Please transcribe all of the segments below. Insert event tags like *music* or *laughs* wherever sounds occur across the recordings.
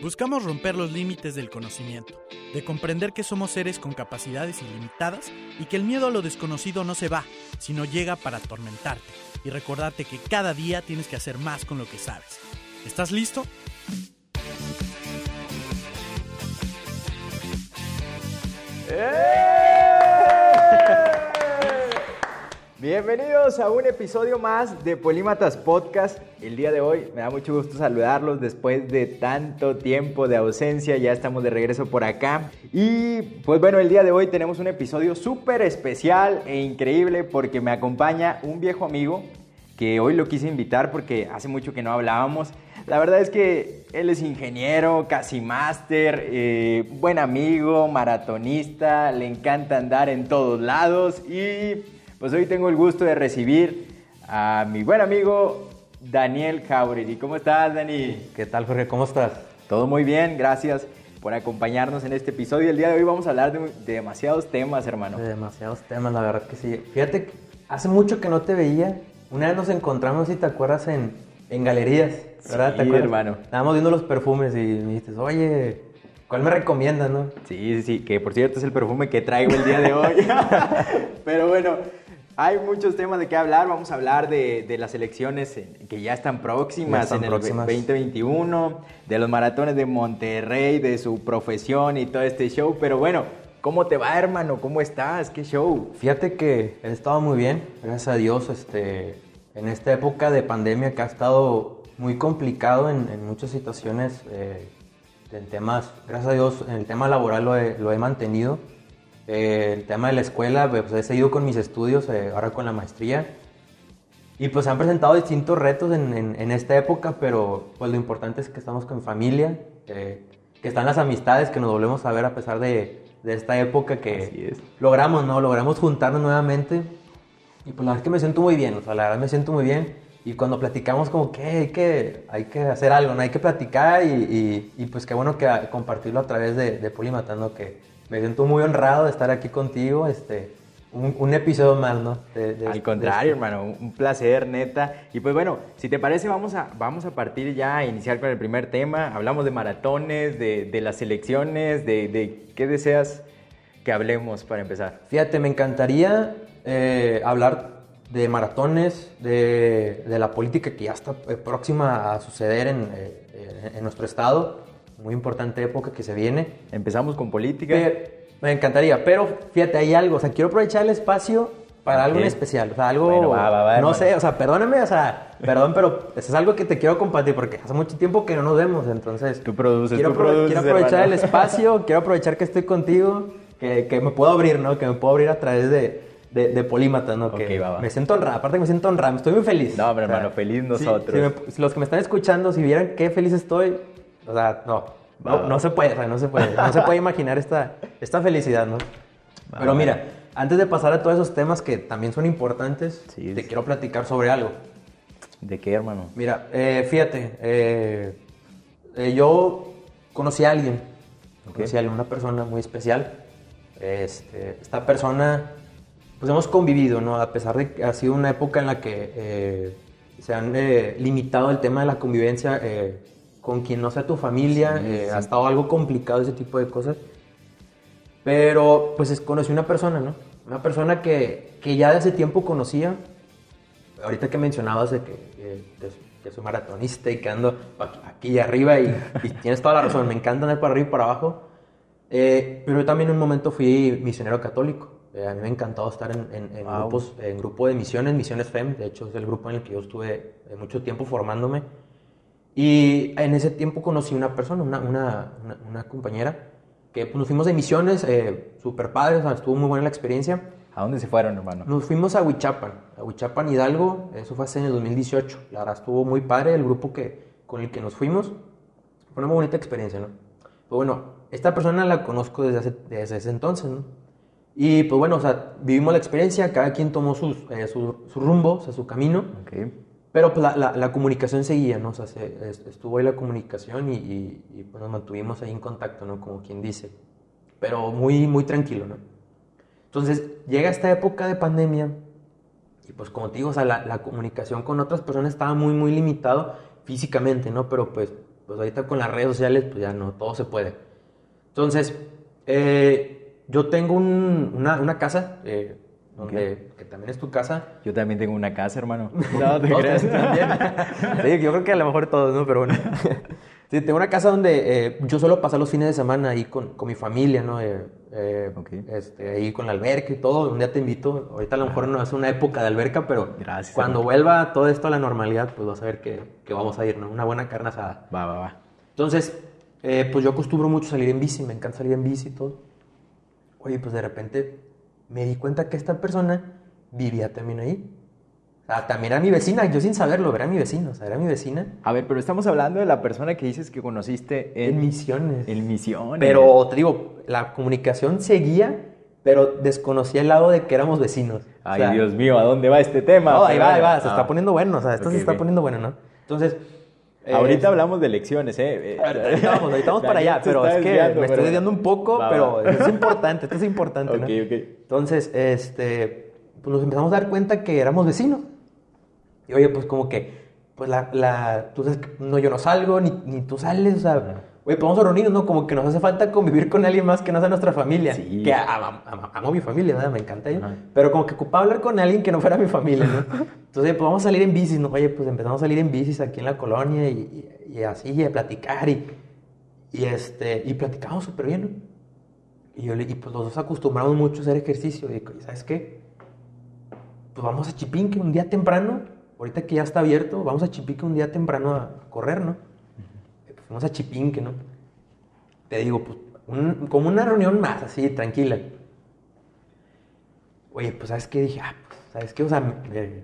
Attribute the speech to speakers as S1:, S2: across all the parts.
S1: Buscamos romper los límites del conocimiento, de comprender que somos seres con capacidades ilimitadas y que el miedo a lo desconocido no se va, sino llega para atormentarte y recordarte que cada día tienes que hacer más con lo que sabes. ¿Estás listo?
S2: Bienvenidos a un episodio más de Polímatas Podcast. El día de hoy me da mucho gusto saludarlos después de tanto tiempo de ausencia. Ya estamos de regreso por acá. Y pues bueno, el día de hoy tenemos un episodio súper especial e increíble porque me acompaña un viejo amigo que hoy lo quise invitar porque hace mucho que no hablábamos. La verdad es que él es ingeniero, casi máster, eh, buen amigo, maratonista, le encanta andar en todos lados y pues hoy tengo el gusto de recibir a mi buen amigo Daniel Jauregui. ¿Cómo estás, Dani?
S3: ¿Qué tal, Jorge? ¿Cómo estás?
S2: Todo muy bien, gracias por acompañarnos en este episodio. El día de hoy vamos a hablar de, de demasiados temas, hermano.
S3: De demasiados temas, la verdad que sí. Fíjate, hace mucho que no te veía. Una vez nos encontramos, si te acuerdas, en, en galerías, ¿verdad?
S2: Sí, hermano.
S3: Estábamos viendo los perfumes y me dijiste, oye, ¿cuál me recomiendas, no?
S2: Sí, sí, sí, que por cierto es el perfume que traigo el día de hoy. *laughs* *laughs* Pero bueno, hay muchos temas de qué hablar. Vamos a hablar de, de las elecciones que ya están próximas
S3: Ya están
S2: en el
S3: próximas.
S2: 2021, de los maratones de Monterrey, de su profesión y todo este show. Pero bueno, ¿cómo te va, hermano? ¿Cómo estás? ¿Qué show?
S3: Fíjate que he estado muy bien, gracias a Dios, este, en esta época de pandemia que ha estado muy complicado en, en muchas situaciones, eh, en temas, gracias a Dios, en el tema laboral lo he, lo he mantenido. Eh, el tema de la escuela, pues he seguido con mis estudios, eh, ahora con la maestría. Y pues se han presentado distintos retos en, en- en esta época, pero pues lo importante es que estamos con familia, eh, que están las amistades, que nos volvemos a ver a pesar de, de esta época que
S2: es.
S3: logramos, ¿no? Logramos juntarnos nuevamente. Y pues la verdad es que me siento muy bien, o sea, la verdad me siento muy bien. Y cuando platicamos como que hay que, hay que hacer algo, ¿no? Hay que platicar y, y- y, pues qué bueno que compartirlo a través de, de Polímata, ¿no? Que me siento muy honrado de estar aquí contigo, este, un, un episodio más, ¿no? De- de-
S2: Al
S3: de
S2: contrario,
S3: este-
S2: hermano, un placer, neta. Y pues bueno, si te parece, vamos a, vamos a partir ya a iniciar con el primer tema. Hablamos de maratones, de, de las elecciones, de, de qué deseas que hablemos para empezar.
S3: Fíjate, me encantaría eh, hablar de maratones, de, de la política que ya está eh, próxima a suceder en, eh, en nuestro estado. Muy importante época que se viene.
S2: Empezamos con política.
S3: Pe- me encantaría, pero fíjate, hay algo. O sea, quiero aprovechar el espacio para algo en especial. O sea, algo.
S2: Bueno, va, va, va,
S3: no sé, o sea, perdóname, o sea, perdón, pero eso es algo que te quiero compartir porque hace mucho tiempo que no nos vemos. Entonces,
S2: Tú produces,
S3: quiero,
S2: tú produces,
S3: quiero aprovechar
S2: hermano.
S3: el espacio, *laughs* quiero aprovechar que estoy contigo, que, que me puedo abrir, ¿no? Que me puedo abrir a través de, de, de Polímata, ¿no? Que
S2: Ok, va, va.
S3: me siento honrado, aparte que me siento honrado, estoy muy feliz.
S2: No, hombre, hermano, feliz nosotros.
S3: Si, me- si los que me están escuchando, si vieran qué feliz estoy, o sea, no, no, se puede, o sea, no se puede, no se puede imaginar esta, esta felicidad, ¿no? Pero mira, antes de pasar a todos esos temas que también son importantes,
S2: Sí,
S3: te
S2: sí.
S3: quiero platicar sobre algo.
S2: ¿De qué, hermano?
S3: Mira, eh, fíjate, eh, eh, yo conocí a alguien, conocí a una persona muy especial. Este, esta persona, pues hemos convivido, ¿no? A pesar de que ha sido una época en la que se han limitado el tema de la convivencia con quien no sea tu familia,
S2: Sí,
S3: eh,
S2: sí.
S3: ha estado algo complicado ese tipo de cosas. Pero, pues es- conocí una persona, ¿no? Una persona que, que ya de hace tiempo conocía, ahorita que mencionabas de que, que, que soy maratonista y que ando aquí, aquí arriba y, *laughs* y tienes toda la razón, me encanta andar para arriba y para abajo, eh, pero yo también en un momento fui misionero católico. Eh, a mí me ha encantado estar en, en- en
S2: Wow.
S3: grupos, en grupo de misiones, Misiones FEM, de hecho es el grupo en el que yo estuve eh, mucho tiempo formándome. Y en ese tiempo conocí una persona, una, una, una, una compañera, que pues, nos fuimos de misiones, eh, súper padre, o sea, estuvo muy buena la experiencia.
S2: ¿A dónde se fueron, hermano?
S3: Nos fuimos a Huichapan, a Huichapan Hidalgo, eso fue hace en el 2018. La verdad estuvo muy padre el grupo que, con el que nos fuimos. Fue una muy bonita experiencia, ¿no? Pues bueno, esta persona la conozco desde, hace, desde ese entonces, ¿no? Y pues bueno, o sea, vivimos la experiencia, cada quien tomó sus, eh, su, su rumbo, o sea, su camino.
S2: Ok.
S3: Pero pues la, la, la comunicación seguía, ¿no? O sea, se- es- estuvo ahí la comunicación y, y- y, pues nos mantuvimos ahí en contacto, ¿no? Como quien dice. Pero muy, muy tranquilo, ¿no? Entonces, llega esta época de pandemia y pues como te digo, o sea, la, la comunicación con otras personas estaba muy, muy limitado físicamente, ¿no? Pero pues pues ahorita con las redes sociales, pues ya no, todo se puede. Entonces, eh, yo tengo un- una, una casa, eh, donde, que también es tu casa.
S2: Yo también tengo una casa, hermano. *laughs* No, te *laughs* creas.
S3: Sí, *laughs* yo creo que a lo mejor todos, ¿no? Pero bueno. Sí, tengo una casa donde eh, yo suelo pasar los fines de semana ahí con, con mi familia, ¿no? Eh, eh, este, ahí con la alberca y todo. Un día te invito. Ahorita a lo mejor no es una época de alberca, pero
S2: Gracias,
S3: cuando
S2: hermano.
S3: vuelva todo esto a la normalidad, pues vas a ver que, que vamos a ir, ¿no? Una buena carne asada.
S2: Va, va, va.
S3: Entonces, eh, pues yo acostumbro mucho salir en bici, me encanta salir en bici y todo. Oye, pues de repente me di cuenta que esta persona vivía también ahí. O sea, también era mi vecina, yo sin saberlo, era mi vecina, o sea, era mi vecina
S2: A ver, pero estamos hablando de la persona que dices que conociste en,
S3: en Misiones.
S2: en Misiones.
S3: Pero te digo, la comunicación seguía, pero desconocía el lado de que éramos vecinos. O
S2: Ay,
S3: sea,
S2: Dios mío, ¿a dónde va este tema?
S3: No, ahí va, ahí va, se
S2: ah.
S3: está poniendo bueno, o sea, esto
S2: Ok,
S3: se está poniendo bueno, ¿no? Entonces... eh,
S2: Ahorita hablamos de elecciones, ¿eh? Eh,
S3: Ahorita vamos, ahorita vamos *laughs* para allá, pero es que
S2: desviando,
S3: me estoy desviando un poco,
S2: Va,
S3: pero
S2: va.
S3: es importante, esto es importante, ¿no? *laughs*
S2: Ok, ok.
S3: Entonces, este, pues nos empezamos a dar cuenta que éramos vecinos. Y oye, pues como que, pues la, la tú sabes que no, yo no salgo, ni, ni tú sales, o sea, oye, pues vamos a reunirnos, ¿no? Como que nos hace falta convivir con alguien más que no sea nuestra familia.
S2: Sí.
S3: Que am- am- amo mi familia, ¿verdad? Me encanta.
S2: Ajá.
S3: Pero como que ocupaba hablar con alguien que no fuera mi familia, ¿no? Entonces, pues vamos a salir en bicis, ¿no? Oye, pues empezamos a salir en bicis aquí en la colonia y, y- y así, y a platicar y, y, este, y platicamos súper bien, ¿no? Y, yo le- y pues los dos acostumbramos mucho a hacer ejercicio. Y digo, ¿sabes qué? Pues vamos a Chipinque un día temprano, ahorita que ya está abierto, vamos a Chipinque un día temprano a correr, ¿no? Fuimos a Chipinque, ¿no? Te digo, pues un- como una reunión más, así, tranquila. Oye, pues ¿sabes qué? Dije, ah, pues, ¿sabes qué? O sea, me- me-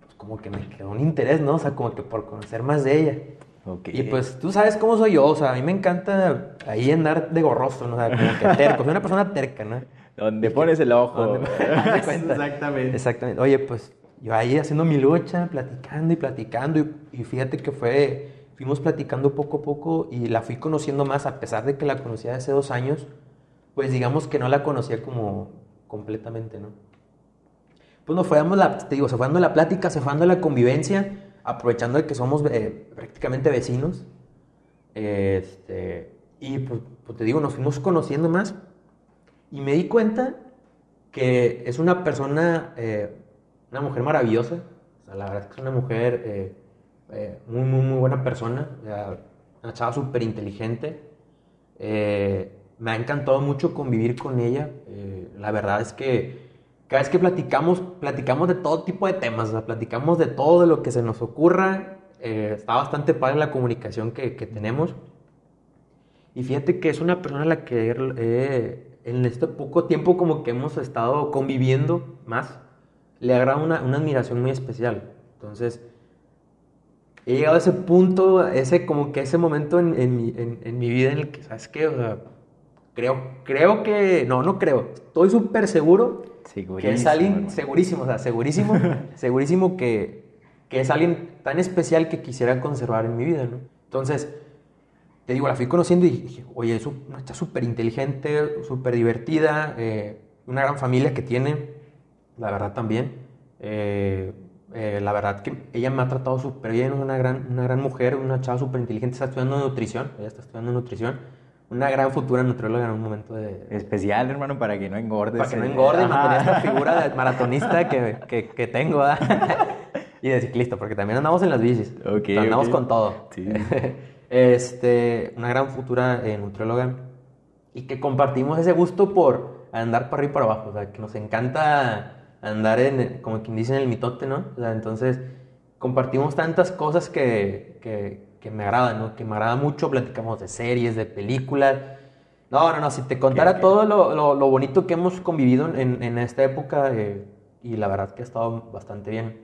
S3: pues como que me quedó un interés, ¿no? O sea, como que por conocer más de ella.
S2: Ok.
S3: Y pues tú sabes cómo soy yo, o sea, a mí me encanta ahí andar de gorroso, ¿no? O sea, como que *laughs* terco, soy una persona terca, ¿no?
S2: Donde pones el ojo.
S3: ¿Dónde- Haz de cuenta.
S2: Exactamente.
S3: Exactamente. Oye, pues yo ahí haciendo mi lucha, platicando y platicando, y, y fíjate que fue, fuimos platicando poco a poco y la fui conociendo más, a pesar de que la conocía hace dos años, pues digamos que no la conocía como completamente, ¿no? Pues nos fue dando la, te digo, se fue dando la plática, se fue dando la convivencia, aprovechando de que somos eh, prácticamente vecinos. Este, y pues, pues te digo, nos fuimos conociendo más. Y me di cuenta que es una persona, eh, una mujer maravillosa. O sea, la verdad es que es una mujer eh, eh, muy, muy, muy buena persona. Una chava súper inteligente. Eh, me ha encantado mucho convivir con ella. Eh, la verdad es que cada vez que platicamos, platicamos de todo tipo de temas. O sea, platicamos de todo de lo que se nos ocurra. Eh, está bastante padre la comunicación que, que tenemos. Y fíjate que es una persona a la que en este poco tiempo como que hemos estado conviviendo más, le agrada una, una admiración muy especial. Entonces, he llegado a ese punto, ese como que ese momento en, en mi, en- en mi vida en el que, ¿sabes qué? O sea, creo, creo que, no, no creo, estoy súper seguro que es alguien,
S2: hermano.
S3: segurísimo, o sea, segurísimo, *laughs* segurísimo que, que es alguien tan especial que quisiera conservar en mi vida, ¿no? Entonces, te digo, la fui conociendo y dije, oye, es una chica súper inteligente, súper divertida, eh, una gran familia que tiene, la verdad también. Eh, eh, la verdad que ella me ha tratado súper bien, es una gran, una gran mujer, una chava súper inteligente, está estudiando nutrición, ella está estudiando nutrición, una gran futura nutrióloga en un momento de,
S2: Especial, hermano, para que no engordes.
S3: para que no engorde mantener esta *laughs* figura de maratonista que, que, que tengo. ¿verdad? *laughs* y de ciclista, porque también andamos en las bicis.
S2: Ok,
S3: andamos con todo.
S2: Sí. *laughs*
S3: este, una gran futura eh, nutrióloga. Y que compartimos ese gusto por andar para arriba y para abajo. O sea, que nos encanta andar en, como quien dice, en el mitote, ¿no? O sea, entonces compartimos tantas cosas que, que, que me agradan, ¿no? Que me agrada mucho. Platicamos de series, de películas. No, no, no, si te contara todo lo, lo- lo bonito que hemos convivido en, en esta época, eh, y la verdad que ha estado bastante bien.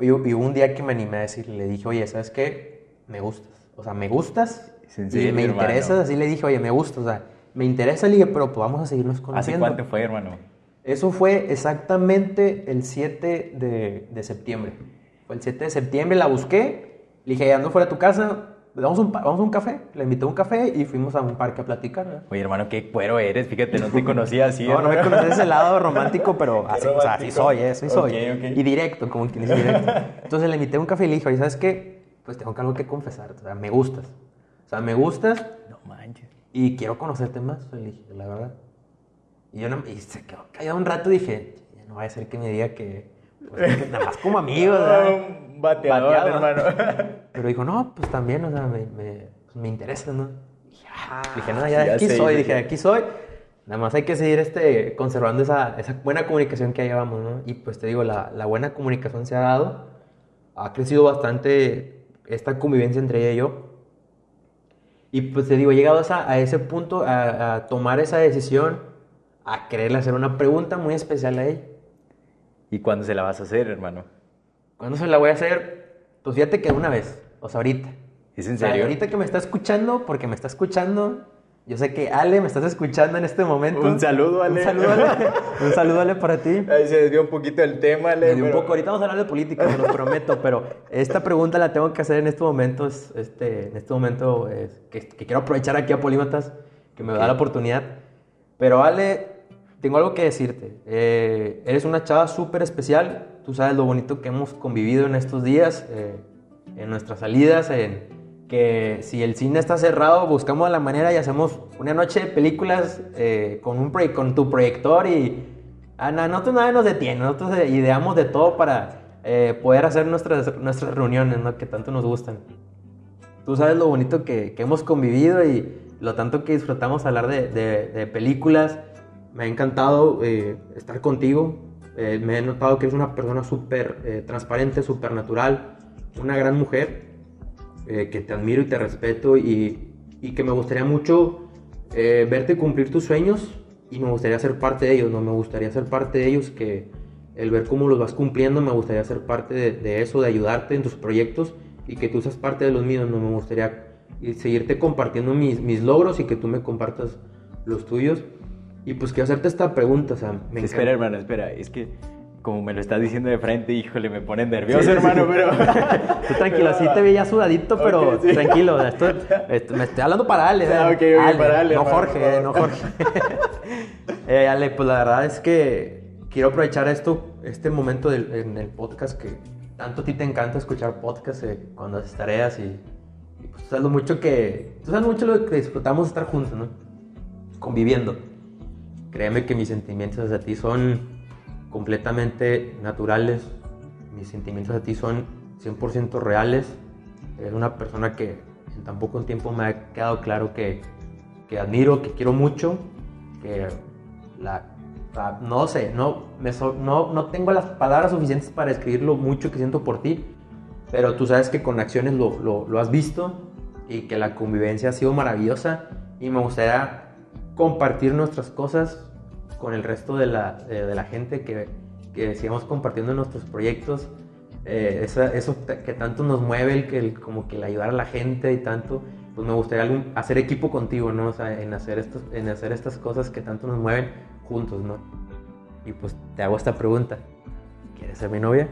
S3: Y, y un día que me animé a decirle, le dije, oye, ¿sabes qué? Me gustas. O sea, me gustas.
S2: En
S3: y me
S2: hermano.
S3: interesas. Así le dije, oye, me gustas. O sea, me interesa. Le dije, pero pues vamos a seguirnos
S2: ¿Hace
S3: conociendo.
S2: cuánto fue, hermano?
S3: Eso fue exactamente el 7 de, de septiembre. Fue el 7 de septiembre, la busqué. Le dije, ando fuera de tu casa, vamos a un, vamos a un café. Le invité a un café y fuimos a un parque a platicar. ¿verdad?
S2: Oye, hermano, qué cuero eres. Fíjate, no te *laughs* conocía así.
S3: No, no me conoces ese lado *laughs* romántico, pero así, o sea, así soy, ¿eh? así soy.
S2: Ok, ok.
S3: Y directo, como quien dice directo. Entonces le invité a un café y le dije, oye, ¿sabes qué? pues tengo algo que confesar. O sea, me gustas. O sea, me gustas
S2: No manches.
S3: y quiero conocerte más, le dije, la verdad. Y, yo no, y se quedó callado un rato y dije, no vaya a ser que me diga que, pues, que nada más como amigos. *laughs*
S2: Un bateador,
S3: Bateado.
S2: hermano. *laughs*
S3: Pero dijo, no, pues también, o sea, me, me, pues, me interesa, ¿no? Dije, ah, dije, no, ya,
S2: ya
S3: aquí
S2: sé,
S3: soy, dije, aquí soy. Nada más hay que seguir este, conservando esa, esa buena comunicación que llevamos, ¿no? Y pues te digo, la, la buena comunicación se ha dado, ha crecido bastante esta convivencia entre ella y yo. Y pues te digo, he llegado a, a ese punto, a, a tomar esa decisión, a quererle hacer una pregunta muy especial a ella.
S2: ¿Y cuándo se la vas a hacer, hermano?
S3: ¿Cuándo se la voy a hacer? Pues fíjate que una vez, o sea, ahorita.
S2: ¿Es en
S3: O sea,
S2: serio?
S3: ahorita que me está escuchando, porque me está escuchando, yo sé que Ale, me estás escuchando en este momento.
S2: Un saludo, Ale.
S3: Un saludo, Ale. *laughs* Un saludo, Ale, para ti.
S2: Ahí se desvió un poquito el tema, Ale,
S3: Me dio un
S2: pero-
S3: poco, ahorita vamos a hablar de política, se los prometo, pero esta pregunta la tengo que hacer en este momento, es, este, en este momento es que, que quiero aprovechar aquí a Polímatas, que me da la oportunidad. Pero Ale, tengo algo que decirte. Eh, eres una chava súper especial, tú sabes lo bonito que hemos convivido en estos días, eh, en nuestras salidas, en que si el cine está cerrado, buscamos la manera y hacemos una noche de películas eh, con, un con tu proyector y a na- nosotros nadie nos detiene, nosotros ideamos de todo para eh, poder hacer nuestras, nuestras reuniones, ¿no? Que tanto nos gustan. Tú sabes lo bonito que, que hemos convivido y lo tanto que disfrutamos hablar de, de- de películas. Me ha encantado eh, estar contigo. Eh, me he notado que eres una persona súper eh, transparente, súper natural, una gran mujer que te admiro y te respeto y, que me gustaría mucho verte cumplir tus sueños y me gustaría ser parte de ellos, ¿no? Me gustaría ser parte de ellos, que el ver cómo los vas cumpliendo, me gustaría ser parte de, eso, de ayudarte en tus proyectos y que tú seas parte de los míos, ¿no? Me gustaría seguirte compartiendo mis, mis logros y que tú me compartas los tuyos. Y pues quiero hacerte esta pregunta, o sea, me
S2: Espera,
S3: encanta-
S2: hermano, espera. Es que como me lo estás diciendo de frente, híjole, me pone nervioso,
S3: Sí, sí,
S2: hermano,
S3: sí.
S2: pero... *laughs*
S3: Tú tranquilo, sí te veía sudadito, pero
S2: sí.
S3: tranquilo. Esto, *laughs* esto- me estoy hablando para Ale.
S2: Ah,
S3: ¿eh?
S2: ok, ok, para Ale,
S3: No
S2: hermano,
S3: Jorge, eh, no Jorge. *laughs* Eh, Ale, pues la verdad es que quiero aprovechar esto, este momento del- en el podcast que tanto a ti te encanta escuchar podcast eh, cuando haces tareas y, y, pues tú sabes lo mucho que... Tú sabes mucho lo que disfrutamos estar juntos, ¿no? Conviviendo. Créeme que mis sentimientos hacia ti son completamente naturales. Mis sentimientos hacia ti son 100% reales. Eres una persona que en tan poco tiempo me ha quedado claro que, que admiro, que quiero mucho, que la, no sé, no, me so- no, no tengo las palabras suficientes para describir lo mucho que siento por ti, pero tú sabes que con acciones lo, lo, lo has visto y que la convivencia ha sido maravillosa y me gustaría compartir nuestras cosas con el resto de la, de, de la gente, que, que sigamos compartiendo nuestros proyectos, eh, esa- eso que tanto nos mueve, el, el- como que el ayudar a la gente y tanto, pues me gustaría algún- hacer equipo contigo, ¿no? O sea, en hacer, estos, en hacer estas cosas que tanto nos mueven juntos, ¿no? Y pues te hago esta pregunta, ¿quieres ser mi novia?